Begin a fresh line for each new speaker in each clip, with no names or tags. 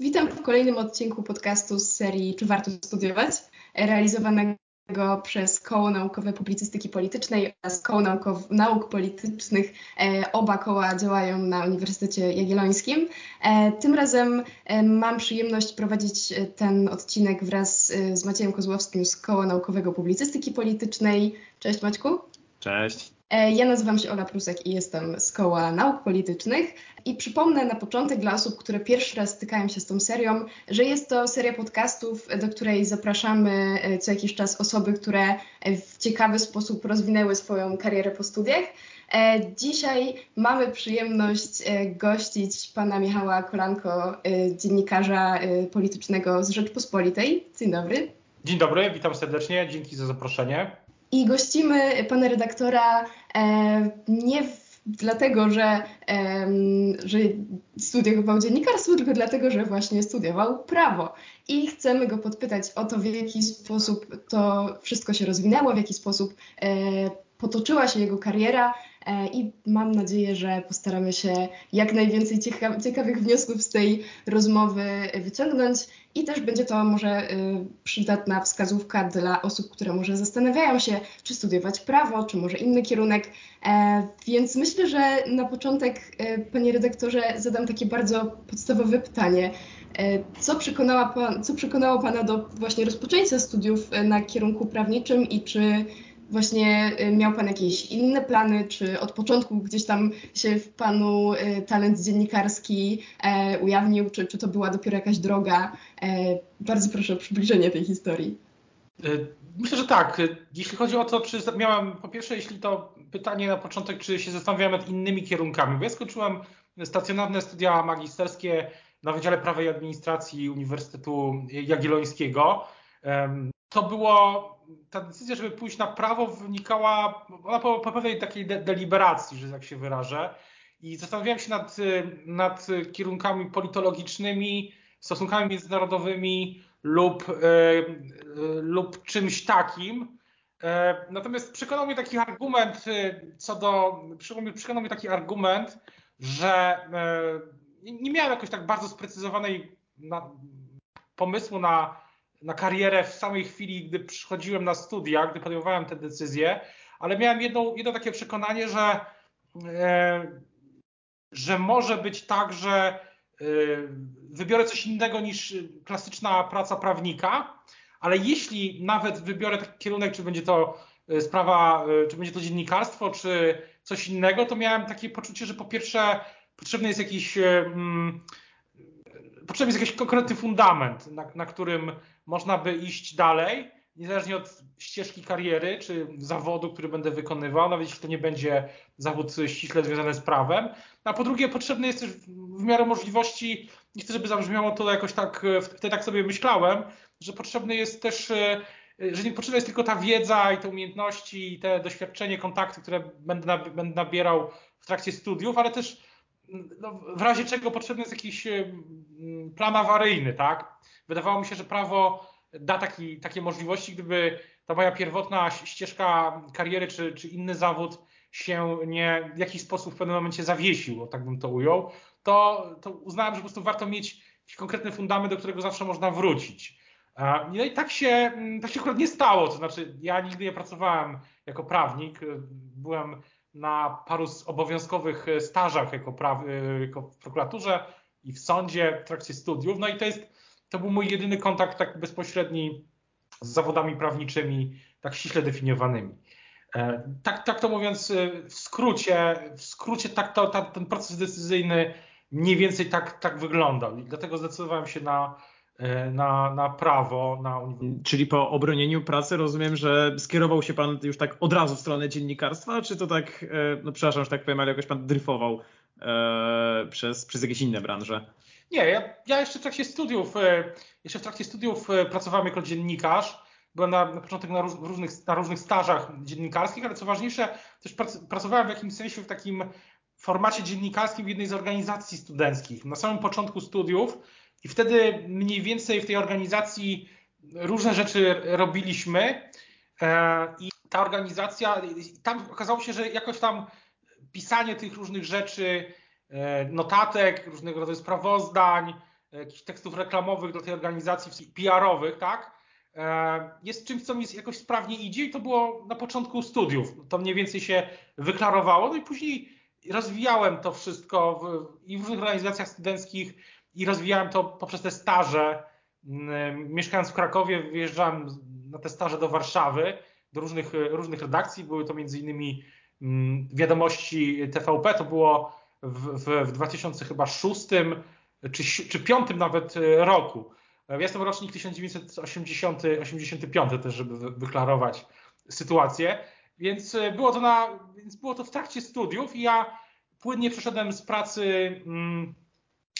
Witam w kolejnym odcinku podcastu z serii Czy warto studiować? realizowanego przez Koło Naukowe Publicystyki Politycznej oraz Koło Naukow Nauk Politycznych. E, oba koła działają na Uniwersytecie Jagiellońskim. E, tym razem e, mam przyjemność prowadzić ten odcinek wraz z Maciejem Kozłowskim z Koła Naukowego Publicystyki Politycznej. Cześć Maćku.
Cześć.
E, ja nazywam się Ola Prusek i jestem z Koła Nauk Politycznych i przypomnę na początek dla osób, które pierwszy raz stykają się z tą serią, że jest to seria podcastów, do której zapraszamy e, co jakiś czas osoby, które w ciekawy sposób rozwinęły swoją karierę po studiach. E, dzisiaj mamy przyjemność gościć pana Michała Kolanko, dziennikarza politycznego z Rzeczpospolitej. Dzień dobry.
Dzień dobry, witam serdecznie, dzięki za zaproszenie.
I gościmy pana redaktora e, nie dlatego, że, że studiował dziennikarstwo, tylko dlatego, że właśnie studiował prawo. I chcemy go podpytać o to, w jaki sposób to wszystko się rozwinęło, w jaki sposób e, potoczyła się jego kariera i mam nadzieję, że postaramy się jak najwięcej cieka ciekawych wniosków z tej rozmowy wyciągnąć i też będzie to może y, przydatna wskazówka dla osób, które może zastanawiają się, czy studiować prawo, czy może inny kierunek. E, więc myślę, że na początek, e, panie redaktorze, zadam takie bardzo podstawowe pytanie. Co, przekonała pan, co przekonało Pana do właśnie rozpoczęcia studiów na kierunku prawniczym i czy Właśnie y, miał Pan jakieś inne plany, czy od początku gdzieś tam się w Panu y, talent dziennikarski e, ujawnił, czy, czy to była dopiero jakaś droga? E, bardzo proszę o przybliżenie tej historii.
Y, myślę, że tak. Jeśli chodzi o to, czy miałam, po pierwsze, jeśli to pytanie na początek, czy się zastanawiałem nad innymi kierunkami, bo ja skończyłam stacjonarne studia magisterskie na Wydziale Prawa i Administracji Uniwersytetu Jagiellońskiego. To było ta decyzja, żeby pójść na prawo, wynikała ona po, po pewnej takiej de deliberacji, że tak się wyrażę. I zastanawiałem się nad, nad kierunkami politologicznymi, stosunkami międzynarodowymi lub, e, e, lub czymś takim. E, natomiast przekonał mnie taki argument co do, przekonał mnie taki argument, że nie miałem jakoś tak bardzo sprecyzowanej na, pomysłu na na karierę w samej chwili, gdy przychodziłem na studia, gdy podejmowałem te decyzje, ale miałem jedno, jedno takie przekonanie, że, e, że może być tak, że e, wybiorę coś innego niż klasyczna praca prawnika, ale jeśli nawet wybiorę taki kierunek, czy będzie to e, sprawa, czy będzie to dziennikarstwo, czy coś innego, to miałem takie poczucie, że po pierwsze potrzebny jest jakiś. Mm, potrzebny jest jakiś konkretny fundament, na, na którym można by iść dalej, niezależnie od ścieżki kariery czy zawodu, który będę wykonywał, nawet jeśli to nie będzie zawód ściśle związany z prawem. A po drugie, potrzebny jest też w miarę możliwości, nie chcę, żeby zabrzmiało to jakoś tak, wtedy tak sobie myślałem, że potrzebny jest też, że nie potrzebna jest tylko ta wiedza i te umiejętności i te doświadczenie, kontakty, które będę, będę nabierał w trakcie studiów, ale też no, w razie czego potrzebny jest jakiś plan awaryjny, tak? wydawało mi się, że prawo da taki, takie możliwości, gdyby ta moja pierwotna ścieżka kariery czy, czy inny zawód się nie w jakiś sposób w pewnym momencie zawiesił, tak bym to ujął, to, to uznałem, że po prostu warto mieć jakiś konkretny fundament, do którego zawsze można wrócić. No i tak się, tak się akurat nie stało, to znaczy ja nigdy nie pracowałem jako prawnik, byłem na paru obowiązkowych stażach jako, praw, jako w prokuraturze i w sądzie w trakcie studiów, no i to jest to był mój jedyny kontakt tak bezpośredni z zawodami prawniczymi, tak ściśle definiowanymi. E, tak, tak to mówiąc e, w skrócie, w skrócie tak to, ten proces decyzyjny mniej więcej tak, tak wyglądał i dlatego zdecydowałem się na, e, na, na prawo, na
Czyli po obronieniu pracy rozumiem, że skierował się pan już tak od razu w stronę dziennikarstwa, czy to tak, no przepraszam, że tak powiem, ale jakoś pan dryfował e, przez, przez jakieś inne branże?
Nie, ja, ja jeszcze w trakcie studiów, e, jeszcze w trakcie studiów e, pracowałem jako dziennikarz. Byłem na, na początek na, róż, różnych, na różnych stażach dziennikarskich, ale co ważniejsze, też prac, pracowałem w jakimś sensie w takim formacie dziennikarskim w jednej z organizacji studenckich. Na samym początku studiów i wtedy mniej więcej w tej organizacji różne rzeczy robiliśmy e, i ta organizacja, tam okazało się, że jakoś tam pisanie tych różnych rzeczy E, notatek, różnego rodzaju sprawozdań, jakichś tekstów reklamowych dla tej organizacji PR-owych, tak? E, jest czymś, co mi jakoś sprawnie idzie i to było na początku studiów. To mniej więcej się wyklarowało, no i później rozwijałem to wszystko w, i w różnych organizacjach studenckich i rozwijałem to poprzez te staże. Mm, mieszkając w Krakowie, wyjeżdżałem na te staże do Warszawy, do różnych, różnych redakcji. Były to między innymi mm, wiadomości TVP, to było w, w, w 2006 czy, czy 5 nawet roku. Ja jestem rocznik 1985 też, żeby wyklarować sytuację. Więc było to, na, więc było to w trakcie studiów i ja płynnie przeszedłem z pracy, mm,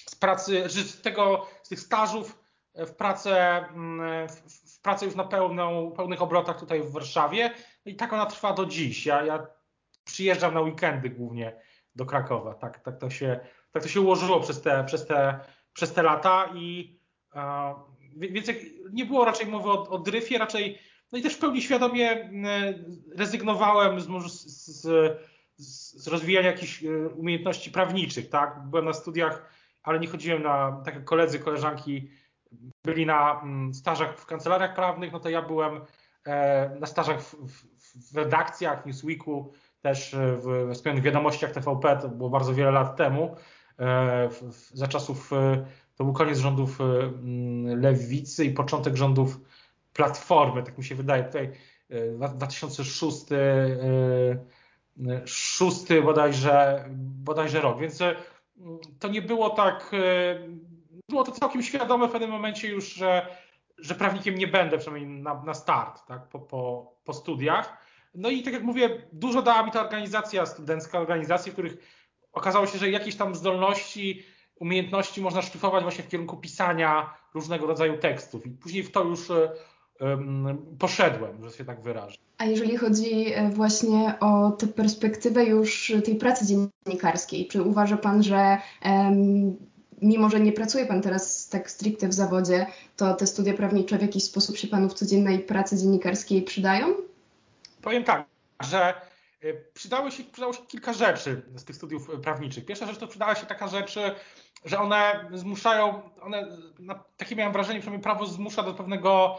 z pracy, z tego, z tych stażów w pracę, mm, w pracę już na pełną, pełnych obrotach tutaj w Warszawie. I tak ona trwa do dziś. Ja, ja przyjeżdżam na weekendy głównie do Krakowa. Tak, tak, to, się, tak to się ułożyło przez te, przez te, przez te lata i więc nie było raczej mowy o, o dryfie, raczej no i też w pełni świadomie rezygnowałem z, z, z rozwijania jakichś e, umiejętności prawniczych, tak? Byłem na studiach, ale nie chodziłem na, tak jak koledzy, koleżanki byli na stażach w kancelariach prawnych, no to ja byłem e, na stażach w, w, w redakcjach Newsweeku, też w wspomnianych wiadomościach TVP, to było bardzo wiele lat temu, e, za czasów to był koniec rządów e, mm, lewicy i początek rządów Platformy, tak mi się wydaje. Tutaj 2006 e, szósty bodajże, bodajże rok, więc e, to nie było tak, było to całkiem świadome w pewnym momencie już, że, że prawnikiem nie będę, przynajmniej na, na start, tak, po, po, po studiach. No i tak jak mówię, dużo dała mi ta organizacja studencka, organizacje, w których okazało się, że jakieś tam zdolności umiejętności można szlifować właśnie w kierunku pisania różnego rodzaju tekstów i później w to już um, poszedłem, że się tak wyrażę.
A jeżeli chodzi e, właśnie o tę perspektywę już tej pracy dziennikarskiej, czy uważa Pan, że um, mimo, że nie pracuje Pan teraz tak stricte w zawodzie, to te studia prawnicze w jakiś sposób się Panu w codziennej pracy dziennikarskiej przydają?
Powiem tak, że e, przydało się, przydało się kilka rzeczy z tych studiów prawniczych. Pierwsza rzecz to przydała się taka rzecz, że one zmuszają, one, takie miałem wrażenie, przynajmniej prawo zmusza do pewnego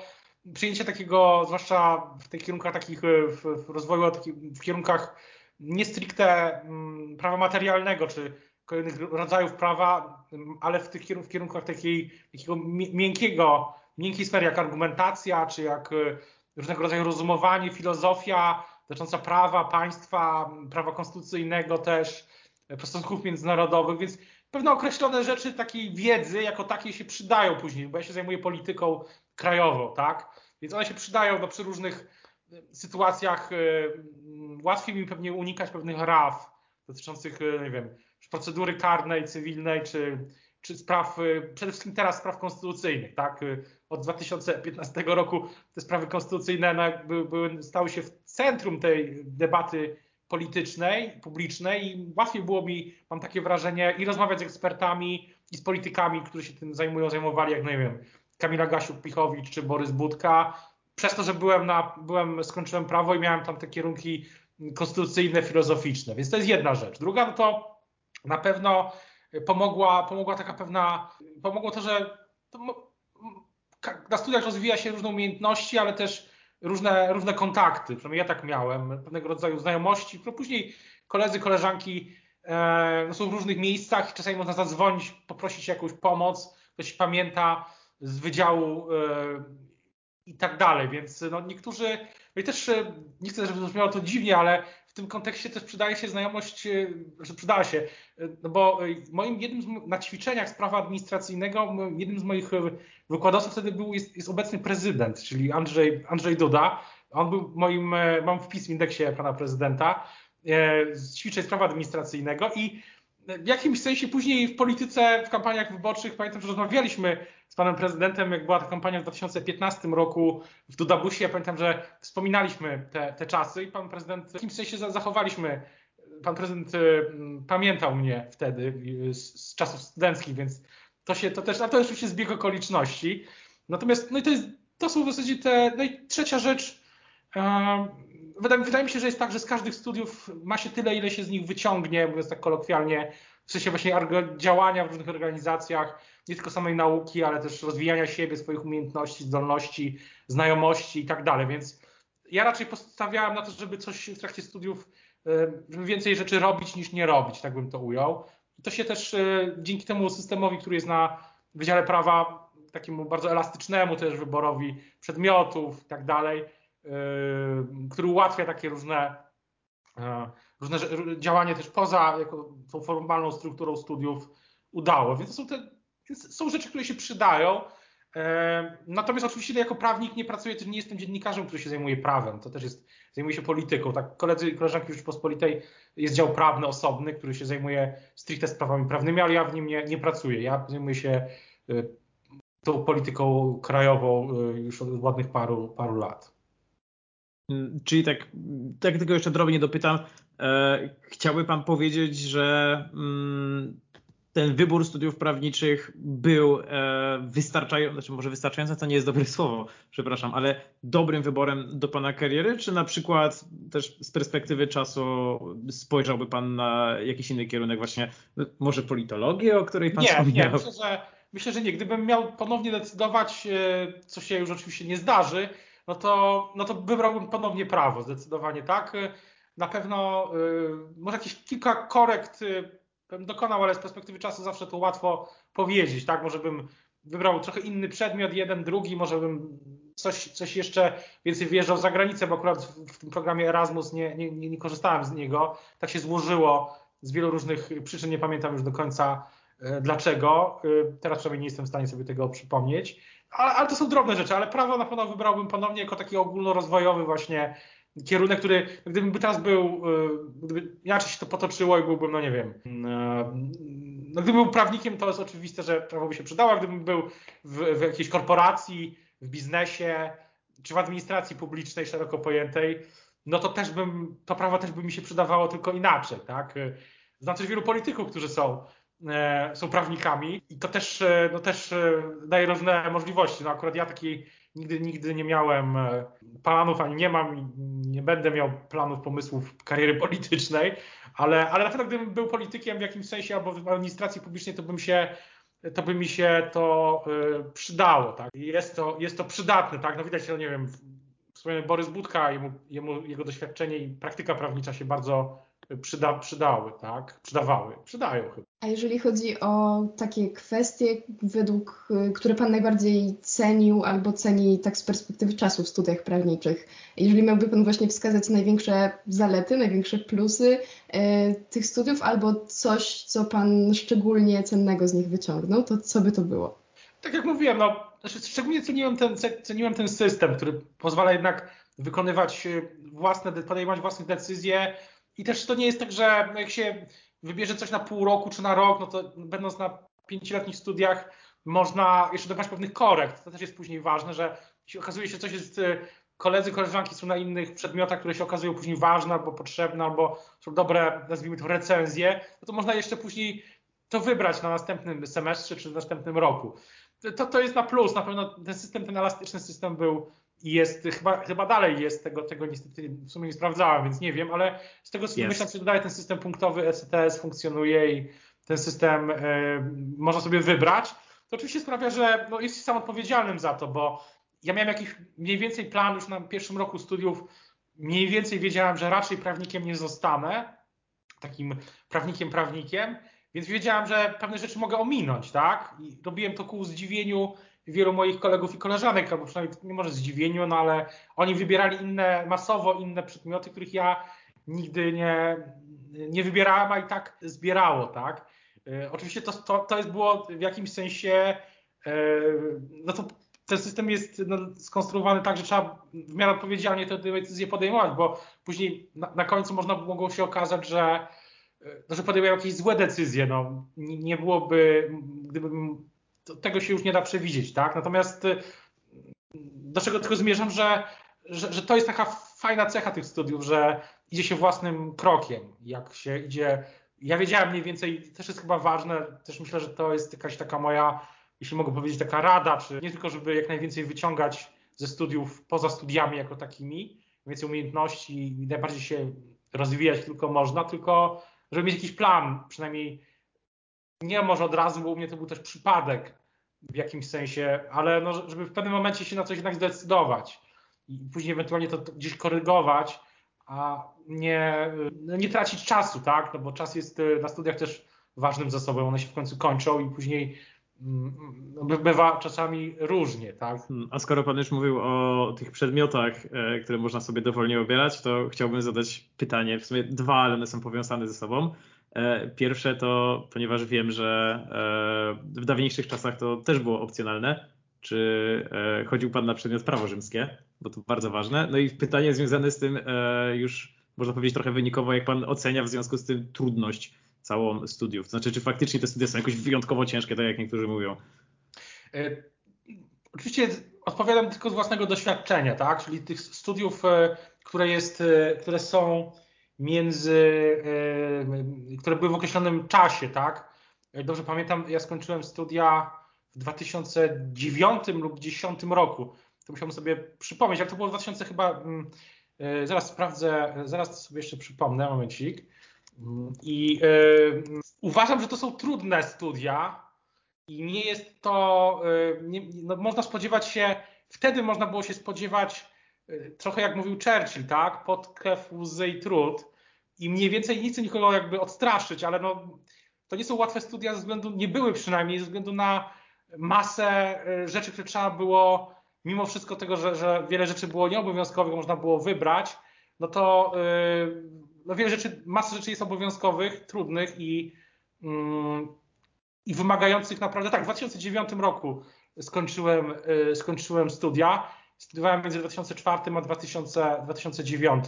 przyjęcia takiego, zwłaszcza w tych kierunkach takich, w, w rozwoju, w kierunkach nie stricte mm, prawa materialnego, czy kolejnych rodzajów prawa, ale w tych w kierunkach takiej, takiego miękkiego, miękkiej sfery, jak argumentacja, czy jak y, różnego rodzaju rozumowanie, filozofia dotycząca prawa, państwa, prawa konstytucyjnego też, y, stosunków międzynarodowych, więc pewne określone rzeczy takiej wiedzy jako takiej się przydają później, bo ja się zajmuję polityką krajową, tak? Więc one się przydają no, przy różnych e, sytuacjach. E, łatwiej mi pewnie unikać pewnych raf dotyczących, e, nie wiem, procedury karnej, cywilnej, czy, czy spraw, przede wszystkim teraz spraw konstytucyjnych, tak? Od 2015 roku te sprawy konstytucyjne no, były, stały się w centrum tej debaty politycznej, publicznej i łatwiej było mi, mam takie wrażenie, i rozmawiać z ekspertami, i z politykami, którzy się tym zajmują, zajmowali, jak no nie wiem, Kamila Gasiuk-Pichowicz czy Borys Budka, przez to, że byłem na, byłem, skończyłem prawo i miałem tam te kierunki konstytucyjne, filozoficzne, więc to jest jedna rzecz. Druga no to na pewno pomogła, pomogła taka pewna, pomogło to, że to, na studiach rozwija się różne umiejętności, ale też różne, różne kontakty, przynajmniej ja tak miałem, pewnego rodzaju znajomości, które później koledzy, koleżanki e, no są w różnych miejscach, czasami można zadzwonić, poprosić o jakąś pomoc, ktoś pamięta z wydziału e, i tak dalej, więc no niektórzy, no i też e, nie chcę, żeby brzmiało to dziwnie, ale tym kontekście też przydaje się znajomość, e, że przydała się, no bo moim jednym z, na ćwiczeniach z prawa administracyjnego, jednym z moich wykładowców wtedy był, jest, jest obecny prezydent, czyli Andrzej, Andrzej Duda. On był moim, mam wpis w indeksie pana prezydenta z ćwiczeń z prawa administracyjnego i w jakimś sensie później w polityce, w kampaniach wyborczych, pamiętam, że rozmawialiśmy z panem prezydentem, jak była ta kampania w 2015 roku w Dudabusie. Ja pamiętam, że wspominaliśmy te, te czasy i pan prezydent w jakimś sensie zachowaliśmy. Pan prezydent y, pamiętał mnie wtedy y, z, z czasów studenckich, więc to się to też, a to już oczywiście zbieg okoliczności. Natomiast no i to, jest, to są w zasadzie te. No i trzecia rzecz. Wydaje, wydaje mi się, że jest tak, że z każdych studiów ma się tyle, ile się z nich wyciągnie, mówiąc tak kolokwialnie, w sensie właśnie działania w różnych organizacjach, nie tylko samej nauki, ale też rozwijania siebie, swoich umiejętności, zdolności, znajomości i tak dalej. Więc ja raczej postawiałem na to, żeby coś w trakcie studiów, żeby więcej rzeczy robić niż nie robić, tak bym to ujął. I to się też dzięki temu systemowi, który jest na Wydziale Prawa, takiemu bardzo elastycznemu też wyborowi przedmiotów i tak dalej, który ułatwia takie różne, różne działanie też poza jako tą formalną strukturą studiów udało. Więc są te są rzeczy, które się przydają. Natomiast oczywiście jako prawnik nie pracuję, też nie jestem dziennikarzem, który się zajmuje prawem. To też jest, zajmuje się polityką. Tak, koledzy i koleżanki Rzeczypospolitej jest dział prawny osobny, który się zajmuje stricte sprawami prawnymi, ale ja w nim nie, nie pracuję. Ja zajmuję się y, tą polityką krajową już od ładnych paru, paru lat.
Mm, czyli tak, tak tylko jeszcze drobnie dopytam, e, chciałby Pan powiedzieć, że mm, ten wybór studiów prawniczych był e, wystarczający, znaczy może wystarczający to nie jest dobre słowo, przepraszam, ale dobrym wyborem do Pana kariery, czy na przykład też z perspektywy czasu spojrzałby Pan na jakiś inny kierunek, właśnie no, może politologię, o której Pan
nie,
wspomniał?
Nie, myślę, że, myślę, że nie. Gdybym miał ponownie decydować, e, co się już oczywiście nie zdarzy, no to, no to wybrałbym ponownie prawo, zdecydowanie tak. Na pewno e, może jakieś kilka korekt bym dokonał, ale z perspektywy czasu zawsze to łatwo powiedzieć, tak? Może bym wybrał trochę inny przedmiot, jeden, drugi, może bym coś, coś jeszcze więcej wyjeżdżał za granicę, bo akurat w, w tym programie Erasmus nie, nie, nie, nie korzystałem z niego. Tak się złożyło z wielu różnych przyczyn, nie pamiętam już do końca e, dlaczego. Teraz przynajmniej nie jestem w stanie sobie tego przypomnieć. Ale, ale, to są drobne rzeczy, ale prawo na pewno wybrałbym ponownie jako taki ogólnorozwojowy właśnie kierunek, który gdybym teraz był, e, gdyby inaczej się to potoczyło i byłbym, no nie wiem, e, no gdybym był prawnikiem, to jest oczywiste, że prawo by się przydało, gdybym był w, w jakiejś korporacji, w biznesie, czy w administracji publicznej szeroko pojętej, no to też bym, to prawo też by mi się przydawało tylko inaczej, tak? Znam też wielu polityków, którzy są, są prawnikami i to też, no też daje różne możliwości. No akurat ja takiej nigdy, nigdy nie miałem planów, ani nie mam i nie będę miał planów, pomysłów kariery politycznej, ale, ale na pewno gdybym był politykiem w jakimś sensie albo w administracji publicznej, to bym się to by mi się to y, przydało, tak? Jest to, jest to przydatne, tak? No widać, no nie wiem, wspomniany Borys Budka, jemu, jemu, jego doświadczenie i praktyka prawnicza się bardzo przyda, przydały, tak? Przydawały, przydają chyba.
A jeżeli chodzi o takie kwestie, według, y, które Pan najbardziej cenił albo ceni tak z perspektywy czasu w studiach prawniczych, jeżeli miałby Pan właśnie wskazać największe zalety, największe plusy e, tych studiów albo coś, co Pan szczególnie cennego z nich wyciągnął, to co by to było?
Tak jak mówiłem, no, znaczy szczególnie ceniłem ten, ceniłem ten system, który pozwala jednak wykonywać y, własne, podejmować własne decyzje i też to nie jest tak, że jak się wybierze coś na pół roku czy na rok, no to będąc na pięcioletnich studiach można jeszcze dokonać pewnych korekt. To też jest później ważne, że okazuje się, coś jest y, koledzy, koleżanki są na innych przedmiotach, które się okazują później ważne albo potrzebne, albo są dobre, nazwijmy to recenzje, no to można jeszcze później to wybrać na następnym semestrze czy w następnym roku. To, to jest na plus. Na pewno ten system, ten elastyczny system był jest, chyba, chyba dalej jest, tego, tego niestety w sumie nie sprawdzałem, więc nie wiem, ale z tego co myślę, że dalej ten system punktowy ECTS funkcjonuje i ten system y, można sobie wybrać. To oczywiście sprawia, że no, jest sam odpowiedzialnym za to, bo ja miałem jakiś mniej więcej plan już na pierwszym roku studiów, mniej więcej wiedziałem, że raczej prawnikiem nie zostanę, takim prawnikiem prawnikiem, więc wiedziałem, że pewne rzeczy mogę ominąć, tak? I robiłem to ku zdziwieniu wielu moich kolegów i koleżanek, albo przynajmniej nie może zdziwieniu, no ale oni wybierali inne, masowo inne przedmioty, których ja nigdy nie, nie wybierałem, a i tak zbierało, tak? E, oczywiście to, to, to jest było w jakimś sensie, e, no to ten system jest no, skonstruowany tak, że trzeba w miarę odpowiedzialnie te decyzje podejmować, bo później na, na końcu można mogło się okazać, że, no, że podejmują jakieś złe decyzje. No, nie byłoby, gdybym tego się już nie da przewidzieć, tak? Natomiast y, do czego tylko zmierzam, że, że, że to jest taka fajna cecha tych studiów, że idzie się własnym krokiem, jak się idzie. Ja wiedziałem mniej więcej, też jest chyba ważne, też myślę, że to jest jakaś taka moja, jeśli mogę powiedzieć, taka rada, czy nie tylko, żeby jak najwięcej wyciągać ze studiów poza studiami jako takimi, więcej umiejętności i najbardziej się rozwijać tylko można, tylko żeby mieć jakiś plan, przynajmniej nie może od razu, bo u mnie to był też przypadek w jakimś sensie, ale no, żeby w pewnym momencie się na coś jednak zdecydować i później ewentualnie to gdzieś korygować, a nie, no nie tracić czasu, tak? No bo czas jest y, na studiach też ważnym zasobem, one się w końcu kończą i później mm, no, bywa czasami różnie, tak?
Hmm, a skoro Pan już mówił o tych przedmiotach, e, które można sobie dowolnie obierać, to chciałbym zadać pytanie, w sumie dwa, ale one są powiązane ze sobą. E, pierwsze to, ponieważ wiem, że e, w dawniejszych czasach to też było opcjonalne, czy chodził Pan na przedmiot prawo rzymskie, bo to bardzo ważne. No i pytanie związane z tym już można powiedzieć trochę wynikowo, jak Pan ocenia w związku z tym trudność całą studiów? To znaczy, czy faktycznie te studia są jakoś wyjątkowo ciężkie, tak jak niektórzy mówią?
E, oczywiście odpowiadam tylko z własnego doświadczenia, tak? Czyli tych studiów, e, które, jest, e, które są między, które były w określonym czasie, tak? Jak dobrze pamiętam, ja skończyłem studia w 2009 lub 2010 roku. To musiałbym sobie przypomnieć, ale to było w 2000 chyba, mm, zaraz sprawdzę, zaraz sobie jeszcze przypomnę, momencik. I y, uważam, że to są trudne studia i nie jest to, y, nie, no, można spodziewać się, wtedy można było się spodziewać trochę jak mówił Churchill, tak, podkrew, łzy i trud i mniej więcej nie chcę nikogo jakby odstraszyć, ale no, to nie są łatwe studia ze względu, nie były przynajmniej ze względu na masę rzeczy, które trzeba było, mimo wszystko tego, że, że wiele rzeczy było nieobowiązkowych, można było wybrać, no to no wiele rzeczy, masa rzeczy jest obowiązkowych, trudnych i, mm, i wymagających naprawdę. Tak, w 2009 roku skończyłem, y, skończyłem studia. Studiowałem między 2004 a 2000, 2009.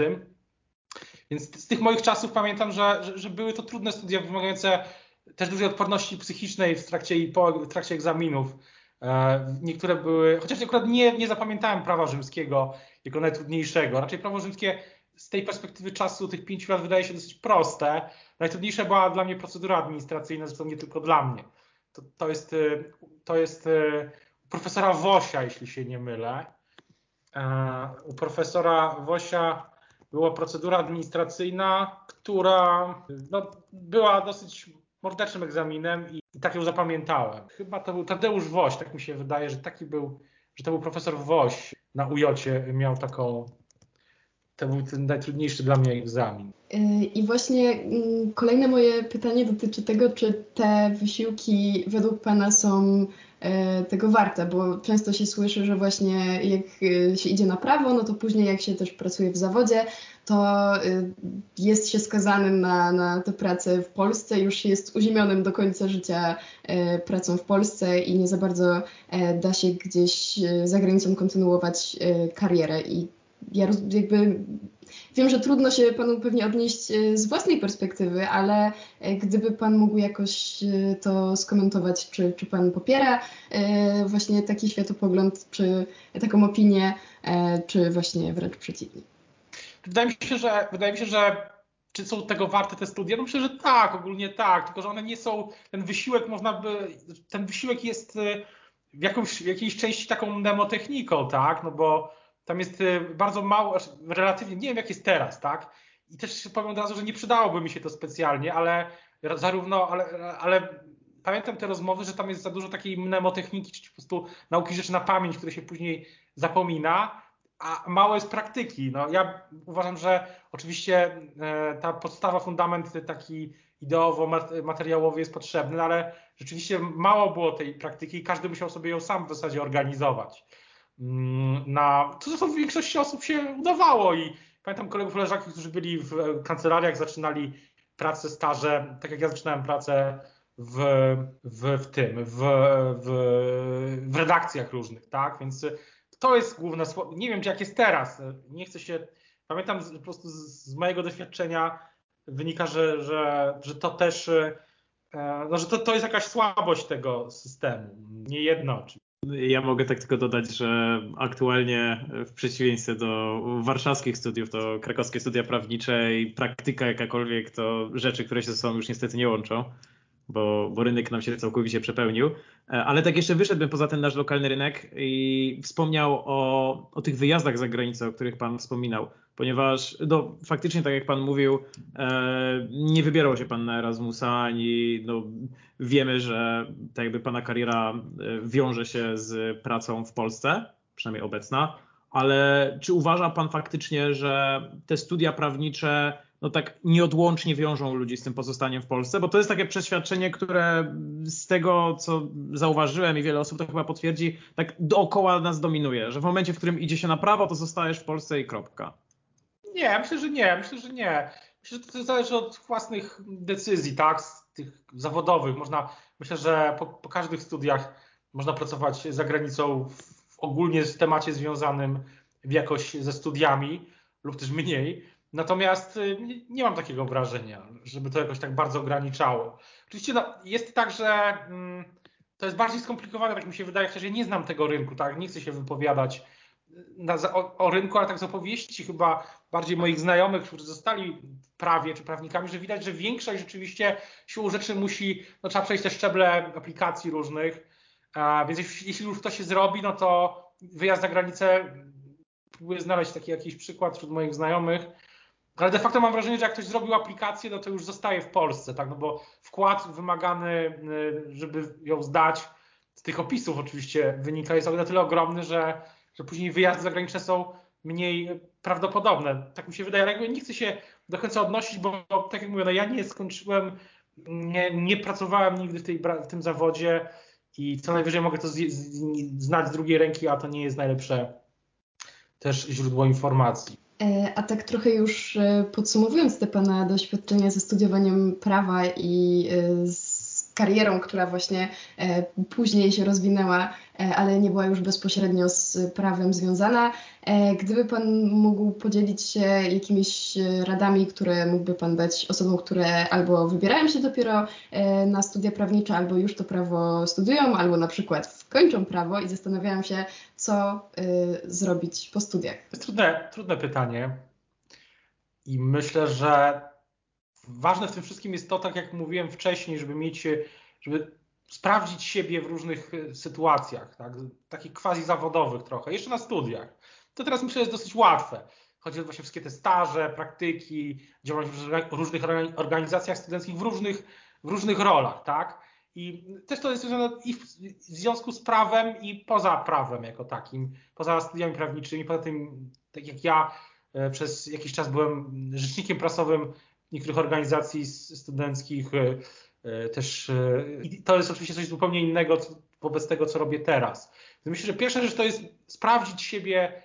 Więc z tych moich czasów pamiętam, że, że, że, były to trudne studia wymagające też dużej odporności psychicznej w trakcie, i po, w trakcie egzaminów. E, niektóre były, chociaż akurat nie, nie zapamiętałem prawa rzymskiego jako najtrudniejszego. Raczej prawo rzymskie z tej perspektywy czasu tych pięciu lat wydaje się dosyć proste. Najtrudniejsza była dla mnie procedura administracyjna, zresztą nie tylko dla mnie. To, to, jest, y, to jest u profesora Wosia, jeśli się nie mylę. E, u profesora Wosia była procedura administracyjna, która no, była dosyć mordecznym egzaminem i, i tak ją zapamiętałem. Chyba to był Tadeusz Woś, tak mi się wydaje, że taki był, że to był profesor Woś na Ujocie miał taką to był ten najtrudniejszy dla mnie egzamin.
Y, I właśnie mm, kolejne moje pytanie dotyczy tego, czy te wysiłki według Pana są y, tego warte, bo często się słyszy, że właśnie jak y, się idzie na prawo, no to później jak się też pracuje w zawodzie, to jest się skazanym na, na tę pracę w Polsce, już jest uziemionym do końca życia pracą w Polsce i nie za bardzo da się gdzieś za granicą kontynuować karierę. I ja jakby wiem, że trudno się panu pewnie odnieść e, z własnej perspektywy, ale e, gdyby pan mógł jakoś e, to skomentować, czy, czy pan popiera właśnie taki światopogląd, czy taką opinię, czy właśnie wręcz przeciwnie.
Wydaje mi się, że wydaje mi się, że czy są tego warte te studia? No myślę, że tak, ogólnie tak, tylko że one nie są, ten wysiłek można by, ten wysiłek jest w, jakąś, w jakiejś części taką mnemotechniką, tak, no bo tam jest y, bardzo mało, relatywnie, nie wiem jak jest teraz, tak? I też powiem od razu, że nie przydałoby mi się to specjalnie, ale zarówno, ale, ale pamiętam te rozmowy, że tam jest za dużo takiej mnemotechniki, czy po prostu nauki rzeczy na pamięć, które się później zapomina, a mało jest praktyki. No, ja uważam, że oczywiście e, ta podstawa, fundament taki ideowo-materiałowy jest potrzebny, ale rzeczywiście mało było tej praktyki i każdy musiał sobie ją sam w zasadzie organizować. Mm, na, to zresztą większości osób się udawało i pamiętam kolegów leżaki, którzy byli w kancelariach, zaczynali pracę, staże, tak jak ja zaczynałem pracę w, w, w tym, w, w, w redakcjach różnych, tak, więc to jest główne nie wiem, jak jest teraz, nie chcę się, pamiętam po prostu z, z mojego doświadczenia wynika, że, że, że to też, e, no, że to, to jest jakaś słabość tego systemu, nie jedno oczywiście.
Ja mogę tak tylko dodać, że aktualnie w przeciwieństwie do warszawskich studiów, to krakowskie studia prawnicze i praktyka jakakolwiek to rzeczy, które się ze sobą już niestety nie łączą. Bo, bo rynek nam się całkowicie przepełnił. E, ale tak jeszcze wyszedłbym poza ten nasz lokalny rynek i wspomniał o, o tych wyjazdach za granicę, o których Pan wspominał, ponieważ no, faktycznie, tak jak Pan mówił, e, nie wybierał się Pan na Erasmusa i no, wiemy, że tak jakby Pana kariera wiąże się z pracą w Polsce, przynajmniej obecna, ale czy uważa Pan faktycznie, że te studia prawnicze no tak nieodłącznie wiążą ludzi z tym pozostaniem w Polsce, bo to jest takie przeświadczenie, które z tego, co zauważyłem i wiele osób to chyba potwierdzi, tak dookoła nas dominuje, że w momencie, w którym idzie się na prawo, to zostajesz w Polsce i kropka.
Nie, myślę, że nie, myślę, że nie. Myślę, że to zależy od własnych decyzji, tak, z tych zawodowych. Można, myślę, że po, po każdych studiach można pracować za granicą w, w ogólnie z temacie związanym jakoś ze studiami lub też mniej. Natomiast y, nie mam takiego wrażenia, żeby to jakoś tak bardzo ograniczało. Oczywiście no, jest tak, że mm, to jest bardziej skomplikowane, tak mi się wydaje, chociaż ja nie znam tego rynku, tak, nie chcę się wypowiadać y, na, o, o, rynku, ale tak z opowieści chyba bardziej moich znajomych, którzy zostali prawie czy prawnikami, że widać, że większość rzeczywiście siłą rzeczy musi, no trzeba przejść te szczeble aplikacji różnych, a, więc jeśli, jeśli już to się zrobi, no to wyjazd za granicę, próbuję znaleźć taki jakiś przykład wśród moich znajomych, ale de facto mam wrażenie, że jak ktoś zrobił aplikację, no to już zostaje w Polsce, tak? No bo wkład wymagany, y, żeby ją zdać, z tych opisów oczywiście wynika, jest na tyle ogromny, że, że później wyjazdy zagraniczne są mniej prawdopodobne. Tak mi się wydaje, ale nie chcę się do końca odnosić, bo tak jak mówię, no ja nie skończyłem, nie, nie pracowałem nigdy w, tej, w tym zawodzie i co najwyżej mogę to z, z, znać z drugiej ręki, a to nie jest najlepsze też źródło informacji.
E, a tak trochę już e, podsumowując te Pana doświadczenia ze studiowaniem prawa i e, z karierą, która właśnie później się rozwinęła, ale nie była już bezpośrednio z prawem związana. Gdyby Pan mógł podzielić się jakimiś radami, które mógłby Pan dać osobom, które albo wybierają się dopiero na studia prawnicze, albo już to prawo studiują, albo na przykład kończą prawo i zastanawiają się, co zrobić po studiach?
Trudne, trudne pytanie. I myślę, że ważne w tym wszystkim jest to, tak jak mówiłem wcześniej, żeby mieć, żeby sprawdzić siebie w różnych sytuacjach, tak? takich quasi zawodowych trochę, jeszcze na studiach. To teraz myślę jest dosyć łatwe. Chodzi o właśnie wszystkie te staże, praktyki, działalność w różnych organizacjach studenckich w różnych, w różnych rolach, tak? I też to jest związane i w, związku z prawem, i poza prawem jako takim, poza studiami prawniczymi. Poza tym, tak jak ja e, przez jakiś czas byłem rzecznikiem prasowym niektórych organizacji studenckich, e, e, też i to jest oczywiście coś zupełnie innego wobec tego, co robię teraz. Myślę, że pierwsza rzecz to jest sprawdzić siebie,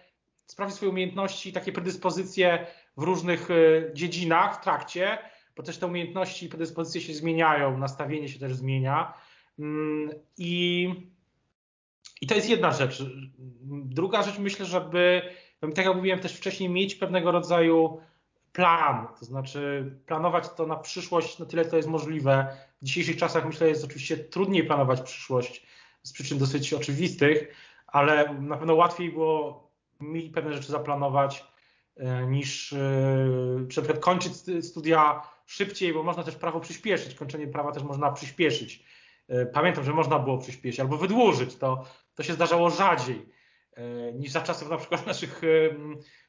sprawdzić swoje umiejętności, takie predyspozycje w różnych dziedzinach w trakcie, bo też te umiejętności i predyspozycje się zmieniają, nastawienie się też zmienia. Mm, I, i to jest jedna rzecz. Druga rzecz, myślę, żeby, tak jak mówiłem też wcześniej, mieć pewnego rodzaju plan, to znaczy planować to na przyszłość na tyle, to jest możliwe. W dzisiejszych czasach myślę, jest oczywiście trudniej planować przyszłość z przyczyn dosyć oczywistych, ale na pewno łatwiej było mi pewne rzeczy zaplanować e, niż na przykład kończyć studia szybciej, bo można też prawo przyspieszyć. Kończenie prawa też można przyspieszyć. E, pamiętam, że można było przyspieszyć albo wydłużyć. To, to się zdarzało rzadziej e, niż za czasów na przykład naszych e,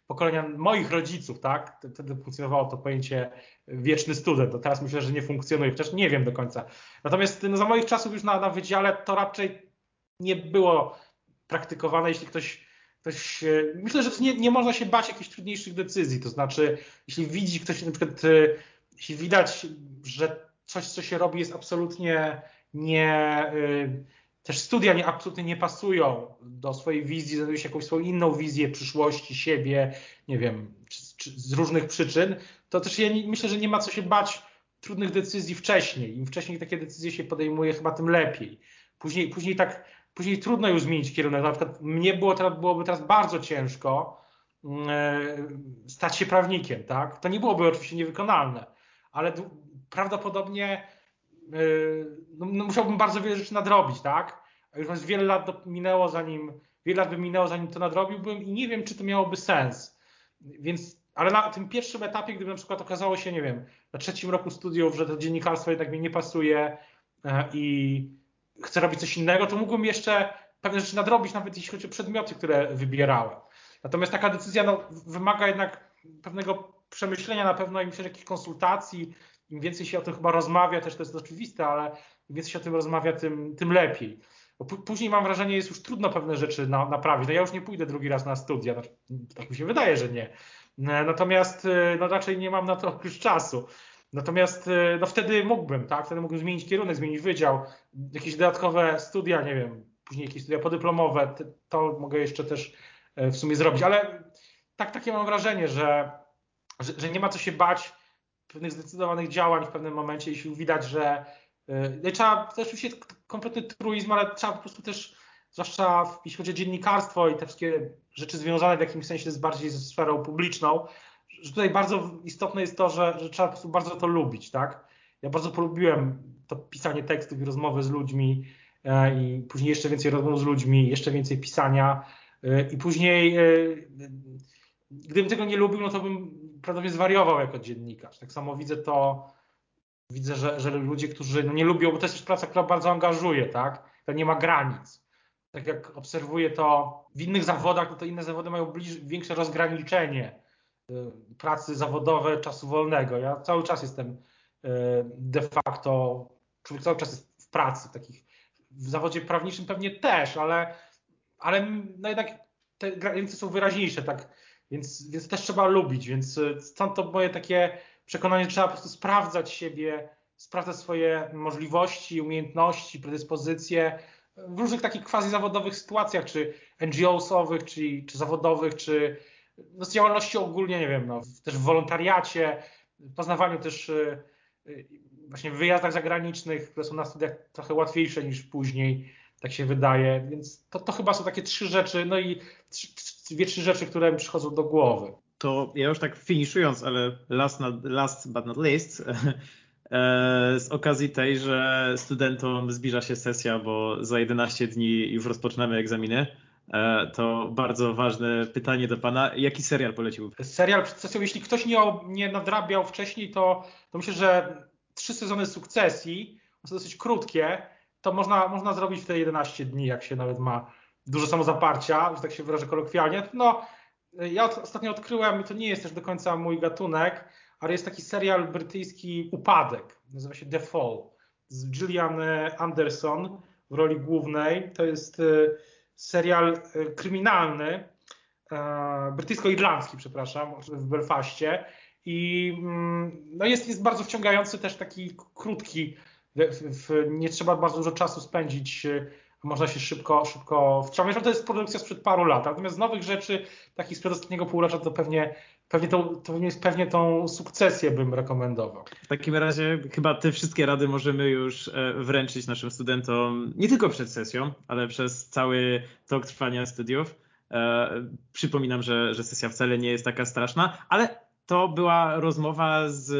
pokolenia moich rodziców, tak? Wtedy funkcjonowało to pojęcie wieczny student. To teraz myślę, że nie funkcjonuje, chociaż nie wiem do końca. Natomiast no, za moich czasów już na, na wydziale to raczej nie było praktykowane, jeśli ktoś Ktoś, myślę, że nie, nie można się bać jakichś trudniejszych decyzji. To znaczy, jeśli widzi ktoś na przykład jeśli widać, że coś, co się robi, jest absolutnie nie. Też studia nie, absolutnie nie pasują do swojej wizji, znajduje się jakąś swoją inną wizję przyszłości, siebie, nie wiem, czy, czy z różnych przyczyn, to też ja nie, myślę, że nie ma co się bać trudnych decyzji wcześniej. Im wcześniej takie decyzje się podejmuje, chyba tym lepiej. Później, później tak, później trudno już zmienić kierunek. Na przykład mnie było teraz, byłoby teraz bardzo ciężko yy, stać się prawnikiem, tak? To nie byłoby oczywiście niewykonalne ale prawdopodobnie no, no, musiałbym bardzo wiele rzeczy nadrobić, tak? A już wiele lat minęło zanim, wiele lat by minęło zanim to nadrobiłbym i nie wiem, czy to miałoby sens. Więc, ale na tym pierwszym etapie, gdyby na przykład okazało się, nie wiem, na trzecim roku studiów, że to dziennikarstwo jednak mi nie pasuje, i chcę robić coś innego, to mógłbym jeszcze pewne rzeczy nadrobić, nawet jeśli chodzi o przedmioty, które wybierałem. Natomiast taka decyzja no, wymaga jednak pewnego przemyślenia na pewno i myślę, że jakichś konsultacji. Im więcej się o tym chyba rozmawia, też to jest oczywiste, ale im więcej się o tym rozmawia, tym, tym lepiej. Bo później mam wrażenie, jest już trudno pewne rzeczy na, naprawić. No ja już nie pójdę drugi raz na studia, znaczy, tak mi się wydaje, że nie. Natomiast no raczej nie mam na to już czasu. Natomiast no wtedy mógłbym, tak? Wtedy mógłbym zmienić kierunek, zmienić wydział, jakieś dodatkowe studia, nie wiem, później jakieś studia podyplomowe, to mogę jeszcze też e, w sumie zrobić, ale tak takie mam wrażenie, że, że, że nie ma co się bać pewnych zdecydowanych działań w pewnym momencie, jeśli widać, że yy, trzeba, to oczywiście kompletny truizm, ale trzeba po prostu też, zwłaszcza jeśli chodzi o dziennikarstwo i te wszystkie rzeczy związane w jakimś sensie z bardziej ze sferą publiczną, że tutaj bardzo istotne jest to, że, że trzeba po prostu bardzo to lubić, tak? Ja bardzo polubiłem to pisanie tekstów i rozmowy z ludźmi e, i później jeszcze więcej rozmów z ludźmi, jeszcze więcej pisania e, i później gdybym tego nie lubił, no to bym prawdopodobnie zwariował jako dziennikarz. Tak samo widzę to, widzę, że, że ludzie, którzy no nie lubią, bo to jest praca, która bardzo angażuje, tak? To nie ma granic. Tak jak obserwuję to w innych zawodach, no to inne zawody mają bliż, większe rozgraniczenie y, pracy zawodowej, czasu wolnego. Ja cały czas jestem y, de facto, człowiek cały czas jest w pracy, takich w zawodzie prawniczym pewnie też, ale, ale no jednak te granice są wyraźniejsze, tak więc, więc też trzeba lubić, więc e, stąd to moje takie przekonanie, że trzeba po prostu sprawdzać siebie, sprawdzać swoje możliwości, umiejętności, predyspozycje w różnych takich quasi zawodowych sytuacjach, czy NGO-sowych, czy, czy zawodowych, czy no, z działalności ogólnie, nie wiem, no, też w wolontariacie, poznawaniu też e, właśnie w wyjazdach zagranicznych, które są na studiach trochę łatwiejsze niż później, tak się wydaje, więc to, to chyba są takie trzy rzeczy, no i dwie, trzy rzeczy, które mi przychodzą do głowy.
To ja już tak finiszując, ale last, not, last but not least, e, z okazji tej, że studentom zbliża się sesja, bo za 11 dni już rozpoczynamy egzaminy, e, to bardzo ważne pytanie do Pana. Jaki serial poleciłby?
Serial przed sesją, jeśli ktoś nie, nie nadrabiał wcześniej, to, to myślę, że trzy sezony sukcesji, są dosyć krótkie, to można, można zrobić w te 11 dni, jak się nawet ma dużo samozaparcia, że tak się wyrażę kolokwialnie. No, ja ostatnio odkryłem, i to nie jest też do końca mój gatunek, ale jest taki serial brytyjski Upadek, nazywa się The Fall, z Gillian Anderson w roli głównej. To jest e, serial e, kryminalny, e, brytyjsko-irlandzki, przepraszam, w Belfaście. I mm, no jest, jest bardzo wciągający, też taki krótki, w, w, nie trzeba bardzo dużo czasu spędzić można się szybko, szybko wciągnąć. To jest produkcja sprzed paru lat. Natomiast z nowych rzeczy, takich sprzed ostatniego półrocza, to pewnie, pewnie, to, to pewnie tą sukcesję bym rekomendował.
W takim razie chyba te wszystkie rady możemy już e, wręczyć naszym studentom nie tylko przed sesją, ale przez cały tok trwania studiów. E, przypominam, że, że sesja wcale nie jest taka straszna, ale to była rozmowa z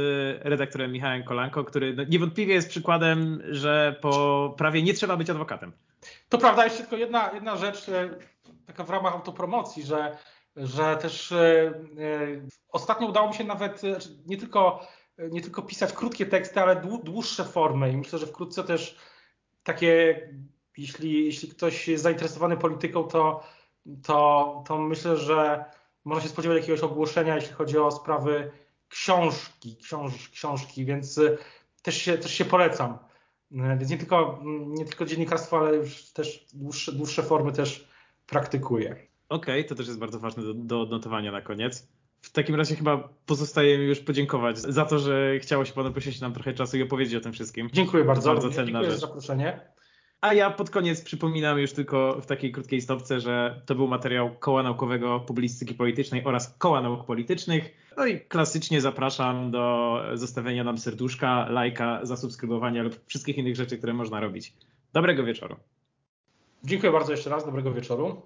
redaktorem Michałem Kolanko, który no, niewątpliwie jest przykładem, że po prawie nie trzeba być adwokatem.
To prawda, jeszcze tylko jedna, jedna rzecz, e, taka w ramach autopromocji, że, że też e, e, ostatnio udało mi się nawet znaczy nie tylko, nie tylko pisać krótkie teksty, ale dłuższe formy i myślę, że wkrótce też takie, jeśli, jeśli ktoś jest zainteresowany polityką, to, to, to myślę, że można się spodziewać jakiegoś ogłoszenia, jeśli chodzi o sprawy książki, książ, książki, więc też się, też się polecam. E, więc nie tylko, nie tylko dziennikarstwo, ale już też dłuższe, dłuższe formy też praktykuję.
Okej, okay, to też jest bardzo ważne do, do odnotowania na koniec. W takim razie chyba pozostaje mi już podziękować za to, że chciało się Panu poświęcić nam trochę czasu i opowiedzieć o tym wszystkim.
Dziękuję bardzo. bardzo cenna Dziękuję rzecz. za zaproszenie.
A ja pod koniec przypominam już tylko w takiej krótkiej stopce, że to był materiał Koła Naukowego Publicystyki Politycznej oraz Koła Nauk Politycznych. No i klasycznie zapraszam do zostawienia nam serduszka, lajka, zasubskrybowania lub wszystkich innych rzeczy, które można robić. Dobrego wieczoru.
Dziękuję bardzo jeszcze raz, dobrego wieczoru.